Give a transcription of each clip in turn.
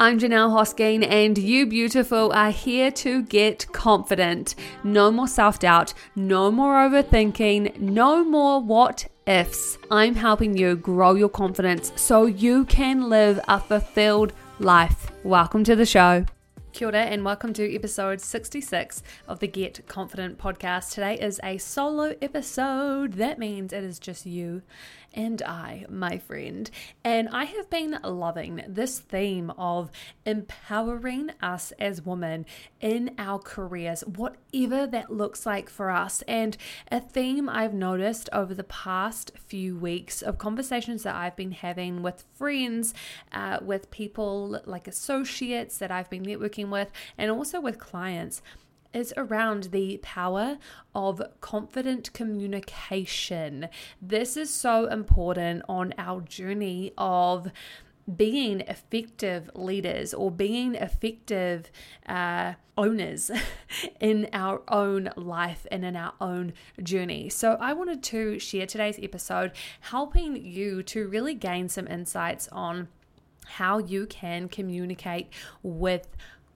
I'm Janelle Hosking, and you beautiful are here to get confident. No more self doubt, no more overthinking, no more what ifs. I'm helping you grow your confidence so you can live a fulfilled life. Welcome to the show. Kia ora and welcome to episode 66 of the Get Confident podcast. Today is a solo episode. That means it is just you and I, my friend. And I have been loving this theme of empowering us as women in our careers, whatever that looks like for us. And a theme I've noticed over the past few weeks of conversations that I've been having with friends, uh, with people like associates that I've been networking with, and also with clients is around the power of confident communication. This is so important on our journey of being effective leaders or being effective uh, owners in our own life and in our own journey. So, I wanted to share today's episode helping you to really gain some insights on how you can communicate with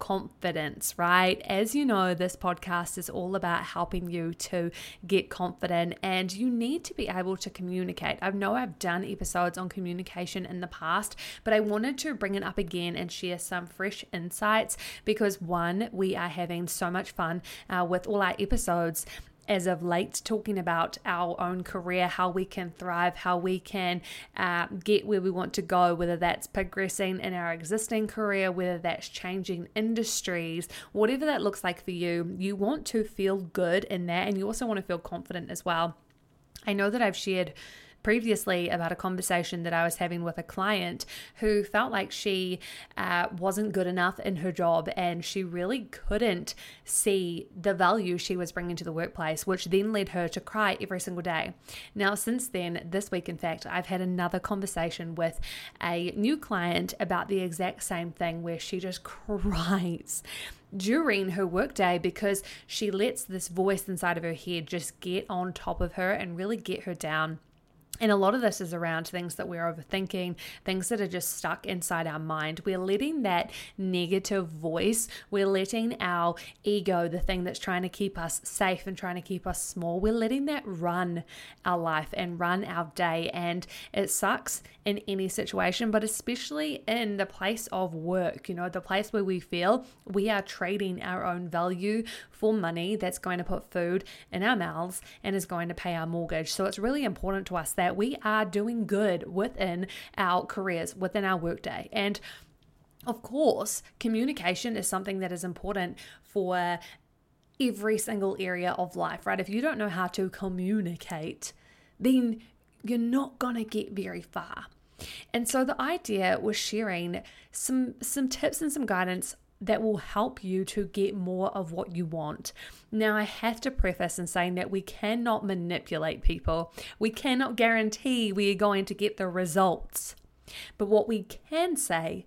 confidence, right? As you know, this podcast is all about helping you to get confident and you need to be able to communicate. I know I've done episodes on communication in the past, but I wanted to bring it up again and share some fresh insights because one, we are having so much fun uh, with all our episodes as of late talking about our own career, how we can thrive, how we can uh, get where we want to go, whether that's progressing in our existing career, whether that's changing industries, whatever that looks like for you. You want to feel good in that, and you also want to feel confident as well. I know that I've shared previously about a conversation that I was having with a client who felt like she uh, wasn't good enough in her job and she really couldn't see the value she was bringing to the workplace, which then led her to cry every single day. Now, since then, this week, in fact, I've had another conversation with a new client about the exact same thing where she just cries during her workday because she lets this voice inside of her head just get on top of her and really get her down. And a lot of this is around things that we're overthinking, things that are just stuck inside our mind. We're letting that negative voice, we're letting our ego, the thing that's trying to keep us safe and trying to keep us small, we're letting that run our life and run our day. And it sucks in any situation, but especially in the place of work, you know, the place where we feel we are trading our own value for money that's going to put food in our mouths and is going to pay our mortgage. So it's really important to us that that we are doing good within our careers, within our workday. And of course, communication is something that is important for every single area of life, right? If you don't know how to communicate, then you're not going to get very far. And so the idea was sharing some some tips and some guidance that will help you to get more of what you want. Now, I have to preface in saying that we cannot manipulate people, we cannot guarantee we are going to get the results. But what we can say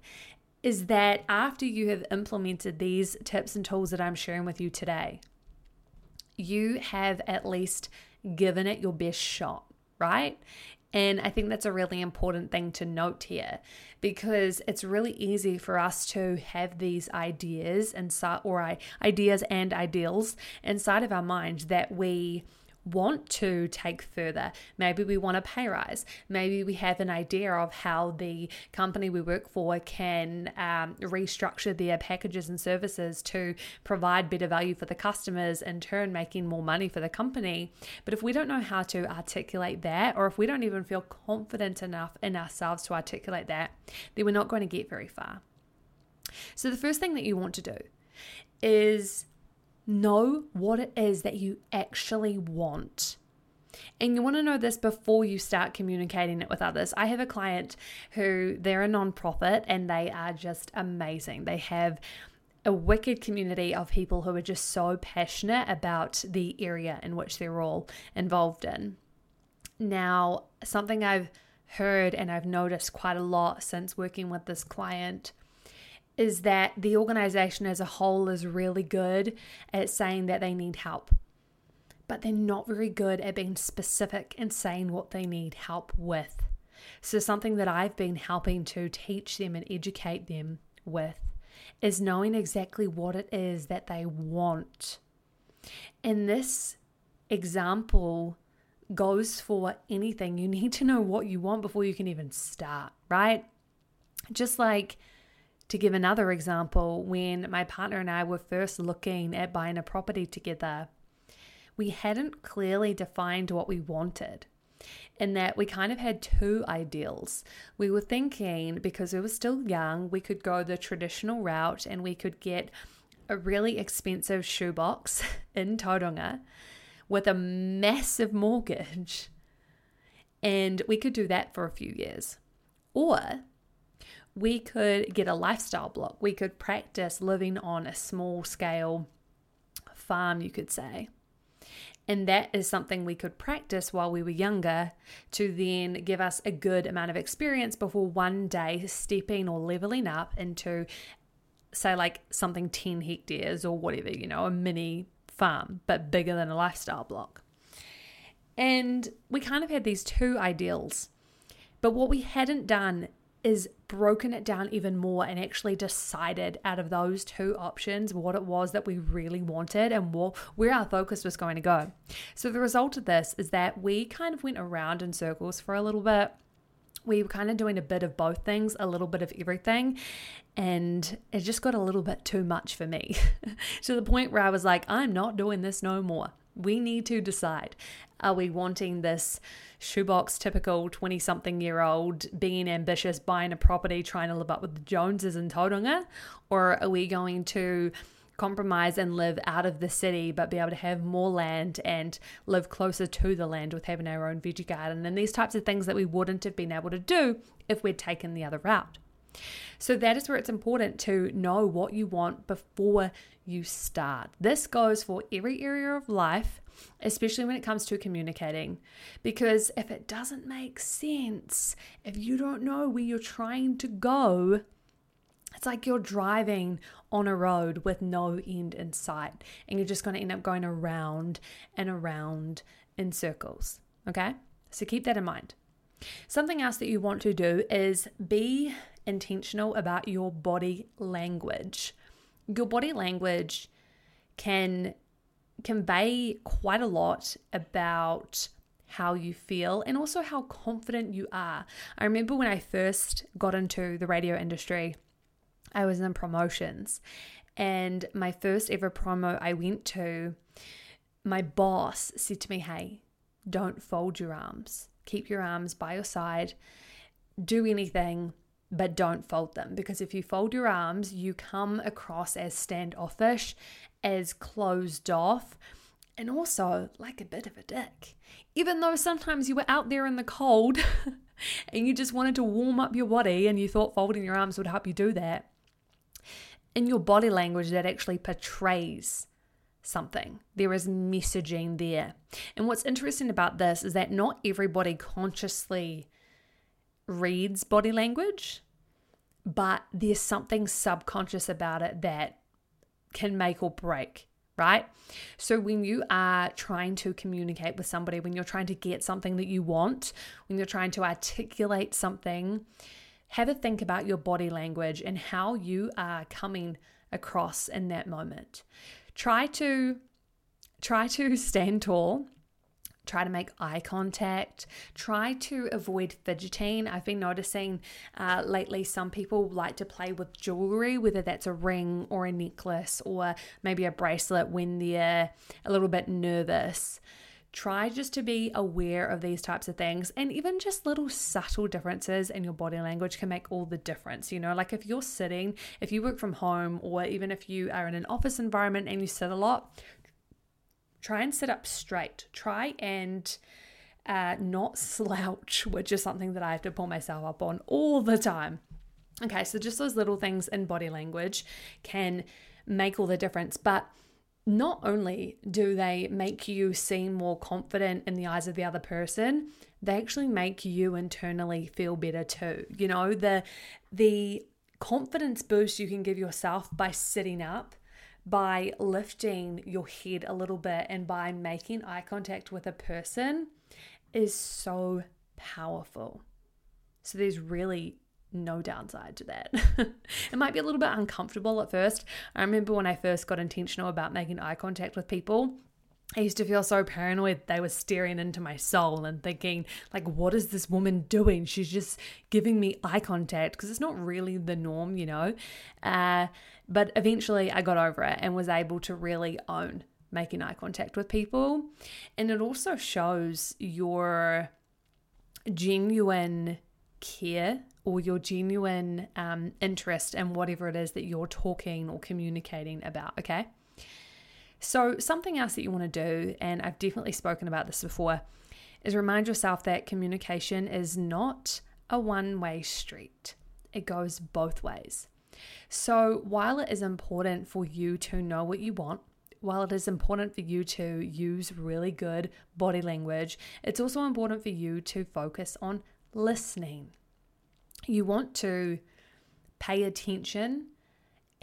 is that after you have implemented these tips and tools that I'm sharing with you today, you have at least given it your best shot, right? And I think that's a really important thing to note here because it's really easy for us to have these ideas and or ideas and ideals inside of our mind that we want to take further. Maybe we want a pay rise. Maybe we have an idea of how the company we work for can um, restructure their packages and services to provide better value for the customers, in turn, making more money for the company. But if we don't know how to articulate that, or if we don't even feel confident enough in ourselves to articulate that, then we're not going to get very far. So, the first thing that you want to do is Know what it is that you actually want. And you want to know this before you start communicating it with others. I have a client who they're a nonprofit and they are just amazing. They have a wicked community of people who are just so passionate about the area in which they're all involved in. Now, something I've heard and I've noticed quite a lot since working with this client is that the organization as a whole is really good at saying that they need help, but they're not very good at being specific and saying what they need help with. So, something that I've been helping to teach them and educate them with is knowing exactly what it is that they want. And this example goes for anything. You need to know what you want before you can even start, right? Just like to give another example, when my partner and I were first looking at buying a property together, we hadn't clearly defined what we wanted. In that we kind of had two ideals. We were thinking because we were still young, we could go the traditional route and we could get a really expensive shoebox in Tauranga with a massive mortgage. And we could do that for a few years. Or we could get a lifestyle block. We could practice living on a small scale farm, you could say. And that is something we could practice while we were younger to then give us a good amount of experience before one day stepping or leveling up into, say, like something 10 hectares or whatever, you know, a mini farm, but bigger than a lifestyle block. And we kind of had these two ideals. But what we hadn't done is broken it down even more and actually decided out of those two options what it was that we really wanted and what, where our focus was going to go. So the result of this is that we kind of went around in circles for a little bit. We were kind of doing a bit of both things, a little bit of everything, and it just got a little bit too much for me to the point where I was like, I'm not doing this no more. We need to decide. Are we wanting this shoebox typical 20 something year old being ambitious, buying a property, trying to live up with the Joneses in Tauranga? Or are we going to compromise and live out of the city but be able to have more land and live closer to the land with having our own veggie garden and these types of things that we wouldn't have been able to do if we'd taken the other route? So that is where it's important to know what you want before you start. This goes for every area of life, especially when it comes to communicating. Because if it doesn't make sense, if you don't know where you're trying to go, it's like you're driving on a road with no end in sight, and you're just going to end up going around and around in circles. Okay? So keep that in mind. Something else that you want to do is be intentional about your body language. Your body language can convey quite a lot about how you feel and also how confident you are. I remember when I first got into the radio industry, I was in promotions, and my first ever promo I went to, my boss said to me, Hey, don't fold your arms, keep your arms by your side, do anything but don't fold them because if you fold your arms, you come across as standoffish, as closed off, and also like a bit of a dick. Even though sometimes you were out there in the cold and you just wanted to warm up your body and you thought folding your arms would help you do that, in your body language, that actually portrays something. There is messaging there. And what's interesting about this is that not everybody consciously reads body language, but there's something subconscious about it that can make or break right? So, when you are trying to communicate with somebody, when you're trying to get something that you want, when you're trying to articulate something, have a think about your body language and how you are coming across in that moment. Try to try to stand tall try to make eye contact, try to avoid fidgeting. I've been noticing uh, lately some people like to play with jewelry, whether that's a ring or a necklace or maybe a bracelet when they're a little bit nervous. Try just to be aware of these types of things, and even just little subtle differences in your body language can make all the difference. You know, like if you're sitting, if you work from home, or even if you are in an office environment and you sit a lot, try and sit up straight. Try and uh, not slouch, which is something that I have to pull myself up on all the time. Okay, so just those little things in body language can make all the difference. But not only do they make you seem more confident in the eyes of the other person, they actually make you internally feel better too. You know, the the confidence boost you can give yourself by sitting up by lifting your head a little bit and by making eye contact with a person is so powerful. So there's really no downside to that. it might be a little bit uncomfortable at first. I remember when I first got intentional about making eye contact with people. I used to feel so paranoid they were staring into my soul and thinking, like, what is this woman doing? She's just giving me eye contact because it's not really the norm, you know? Uh, but eventually I got over it and was able to really own making eye contact with people. And it also shows your genuine care or your genuine um, interest in whatever it is that you're talking or communicating about, okay? So, something else that you want to do, and I've definitely spoken about this before, is remind yourself that communication is not a one way street, it goes both ways. So, while it is important for you to know what you want, while it is important for you to use really good body language, it's also important for you to focus on listening. You want to pay attention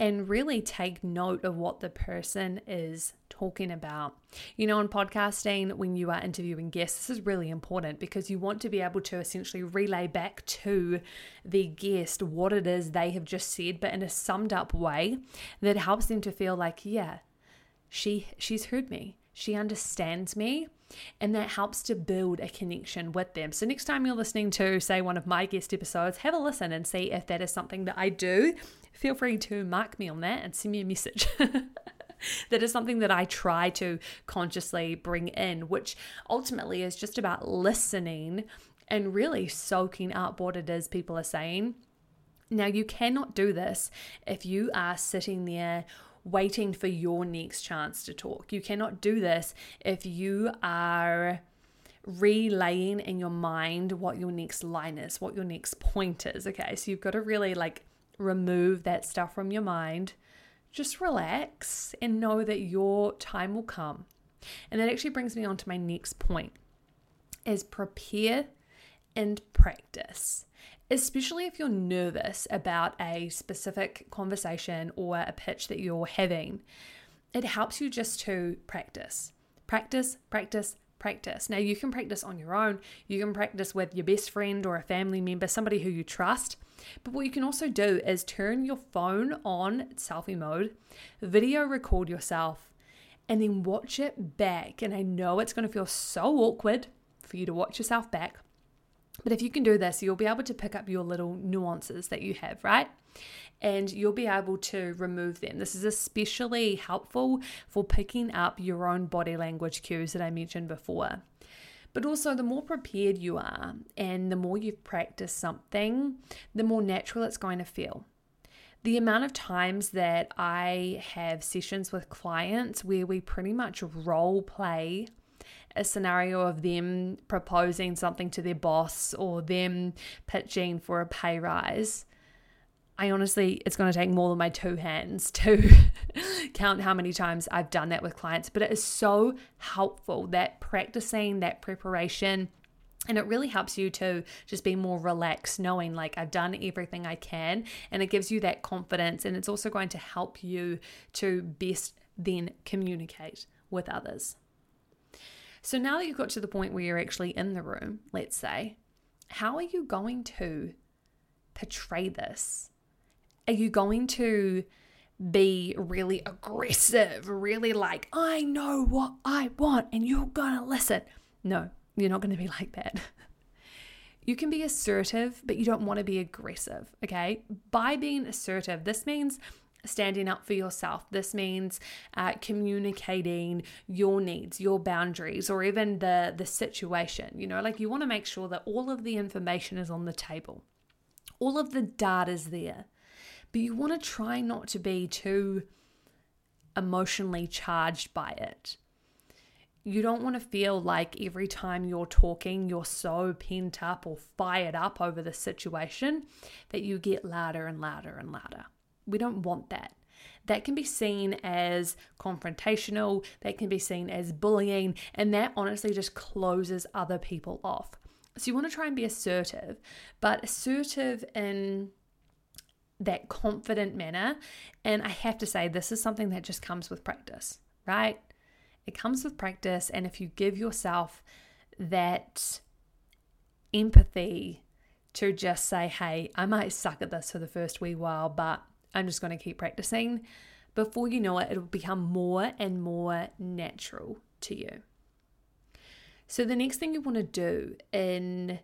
and really take note of what the person is talking about. You know, in podcasting, when you are interviewing guests, this is really important because you want to be able to essentially relay back to the guest what it is they have just said, but in a summed up way that helps them to feel like, yeah, she she's heard me. She understands me and that helps to build a connection with them. So, next time you're listening to, say, one of my guest episodes, have a listen and see if that is something that I do. Feel free to mark me on that and send me a message. that is something that I try to consciously bring in, which ultimately is just about listening and really soaking up what it is people are saying. Now, you cannot do this if you are sitting there waiting for your next chance to talk. You cannot do this if you are relaying in your mind what your next line is, what your next point is. Okay, so you've got to really like remove that stuff from your mind. Just relax and know that your time will come. And that actually brings me on to my next point is prepare and practice especially if you're nervous about a specific conversation or a pitch that you're having. It helps you just to practice. Practice, practice, practice. Now, you can practice on your own, you can practice with your best friend or a family member, somebody who you trust. But what you can also do is turn your phone on selfie mode, video record yourself, and then watch it back. And I know it's going to feel so awkward for you to watch yourself back, but if you can do this, you'll be able to pick up your little nuances that you have, right? And you'll be able to remove them. This is especially helpful for picking up your own body language cues that I mentioned before. But also, the more prepared you are and the more you've practiced something, the more natural it's going to feel. The amount of times that I have sessions with clients where we pretty much role play a scenario of them proposing something to their boss or them pitching for a pay rise. I honestly, it's going to take more than my two hands to count how many times I've done that with clients, but it is so helpful that practicing that preparation. And it really helps you to just be more relaxed, knowing like I've done everything I can. And it gives you that confidence. And it's also going to help you to best then communicate with others. So now that you've got to the point where you're actually in the room, let's say, how are you going to portray this? Are you going to be really aggressive, really like, I know what I want and you're gonna listen? No, you're not gonna be like that. You can be assertive, but you don't want to be aggressive, okay? By being assertive, this means standing up for yourself. This means uh, communicating your needs, your boundaries, or even the the situation. You know, like you want to make sure that all of the information is on the table, all of the data is there, but you want to try not to be too emotionally charged by it. You don't want to feel like every time you're talking, you're so pent up or fired up over the situation that you get louder and louder and louder. We don't want that. That can be seen as confrontational, that can be seen as bullying, and that honestly just closes other people off. So you want to try and be assertive, but assertive in that confident manner. And I have to say, this is something that just comes with practice, right? It comes with practice. And if you give yourself that empathy to just say, hey, I might suck at this for the first wee while, but I'm just going to keep practicing. Before you know it, it'll become more and more natural to you. So, the next thing you want to do in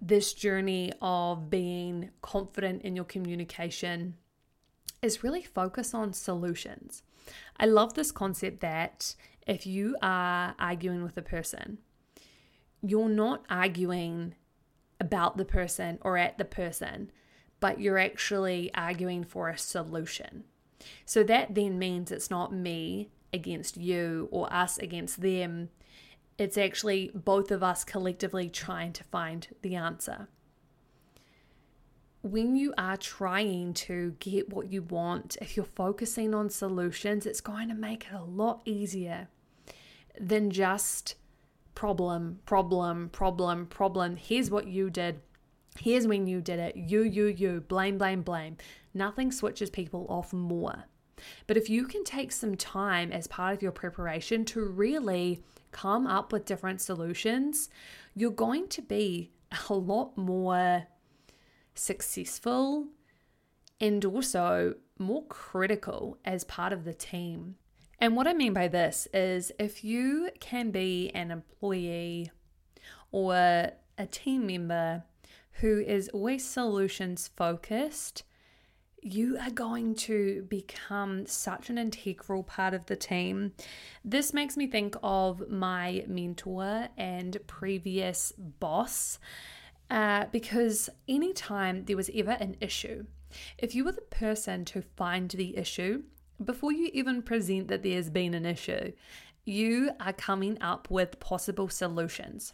this journey of being confident in your communication is really focus on solutions. I love this concept that if you are arguing with a person, you're not arguing about the person or at the person, but you're actually arguing for a solution. So that then means it's not me against you or us against them. It's actually both of us collectively trying to find the answer. When you are trying to get what you want, if you're focusing on solutions, it's going to make it a lot easier than just problem, problem, problem, problem. Here's what you did. Here's when you did it. You, you, you. Blame, blame, blame. Nothing switches people off more. But if you can take some time as part of your preparation to really come up with different solutions, you're going to be a lot more successful and also more critical as part of the team. And what I mean by this is if you can be an employee or a team member who is always solutions focused, you are going to become such an integral part of the team. This makes me think of my mentor and previous boss. Uh, because anytime there was ever an issue, if you were the person to find the issue before you even present that there's been an issue, you are coming up with possible solutions.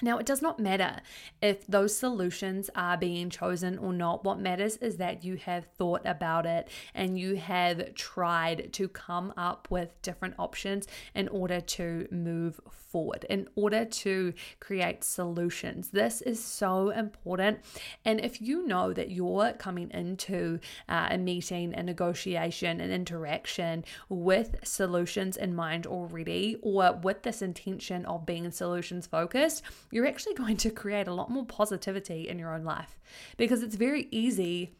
Now, it does not matter if those solutions are being chosen or not. What matters is that you have thought about it and you have tried to come up with different options in order to move forward, in order to create solutions. This is so important. And if you know that you're coming into uh, a meeting, a negotiation, an interaction with solutions in mind already, or with this intention of being solutions focused, you're actually going to create a lot more positivity in your own life because it's very easy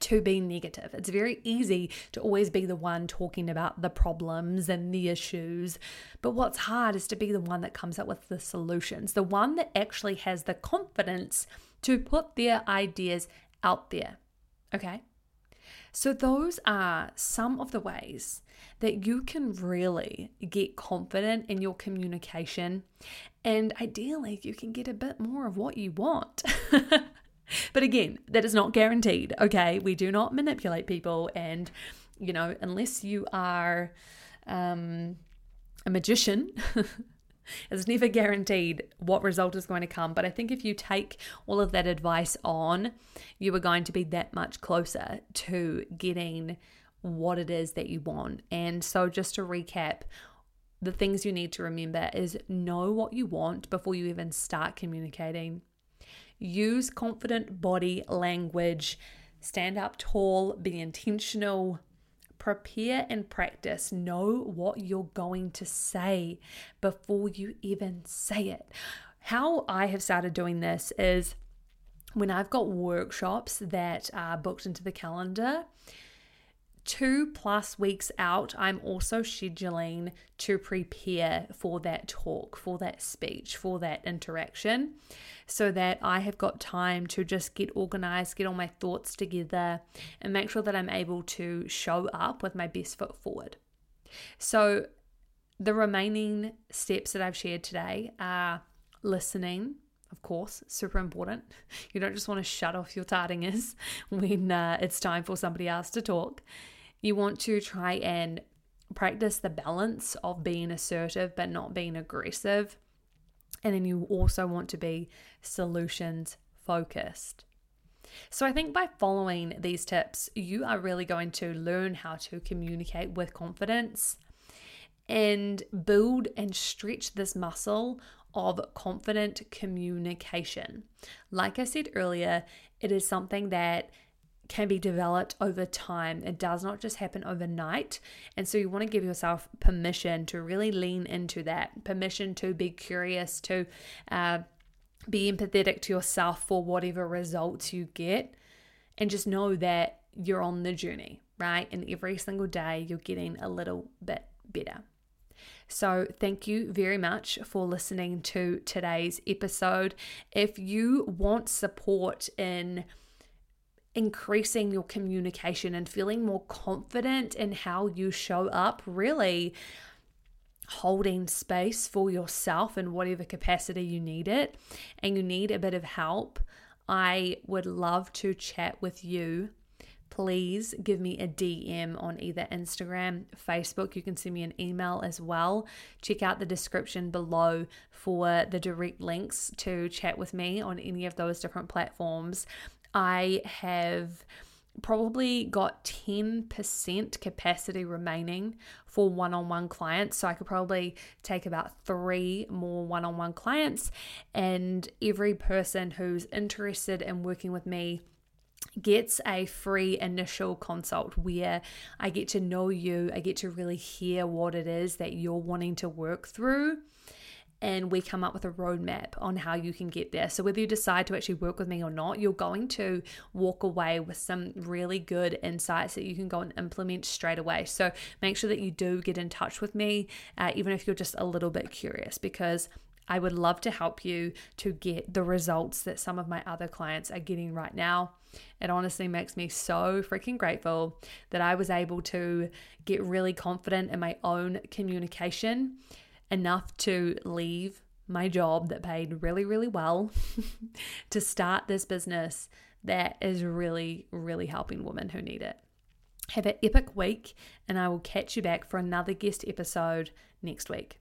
to be negative. It's very easy to always be the one talking about the problems and the issues. But what's hard is to be the one that comes up with the solutions, the one that actually has the confidence to put their ideas out there. Okay? So, those are some of the ways that you can really get confident in your communication. And ideally, you can get a bit more of what you want. but again, that is not guaranteed. Okay. We do not manipulate people. And, you know, unless you are um, a magician, It's never guaranteed what result is going to come, but I think if you take all of that advice on, you are going to be that much closer to getting what it is that you want. And so, just to recap, the things you need to remember is know what you want before you even start communicating. Use confident body language. Stand up tall, be intentional, prepare and practice. Know what you're going to say before you even say it. How I have started doing this is when I've got workshops that are booked into the calendar, two plus weeks out, I'm also scheduling to prepare for that talk, for that speech, for that interaction, so that I have got time to just get organized, get all my thoughts together, and make sure that I'm able to show up with my best foot forward. So, the remaining steps that I've shared today are listening, of course, super important. You don't just want to shut off your tardiness when uh, it's time for somebody else to talk. You want to try and practice the balance of being assertive but not being aggressive. And then you also want to be solutions focused. So, I think by following these tips, you are really going to learn how to communicate with confidence and build and stretch this muscle of confident communication. Like I said earlier, it is something that can be developed over time. It does not just happen overnight. And so you want to give yourself permission to really lean into that, permission to be curious, to uh, be empathetic to yourself for whatever results you get, and just know that you're on the journey, right? And every single day you're getting a little bit better. So, thank you very much for listening to today's episode. If you want support in increasing your communication and feeling more confident in how you show up, really holding space for yourself in whatever capacity you need it, and you need a bit of help, I would love to chat with you please give me a DM on either Instagram, Facebook. You can send me an email as well. Check out the description below for the direct links to chat with me on any of those different platforms. I have probably got 10% capacity remaining for one on one clients. So I could probably take about three more one on one clients. And every person who's interested in working with me gets a free initial consult where I get to know you, I get to really hear what it is that you're wanting to work through. And we come up with a roadmap on how you can get there. So, whether you decide to actually work with me or not, you're going to walk away with some really good insights that you can go and implement straight away. So, make sure that you do get in touch with me, uh, even if you're just a little bit curious, because I would love to help you to get the results that some of my other clients are getting right now. It honestly makes me so freaking grateful that I was able to get really confident in my own communication enough to leave my job that paid really, really well to start this business that is really, really helping women who need it. Have an epic week, and I will catch you back for another guest episode next week.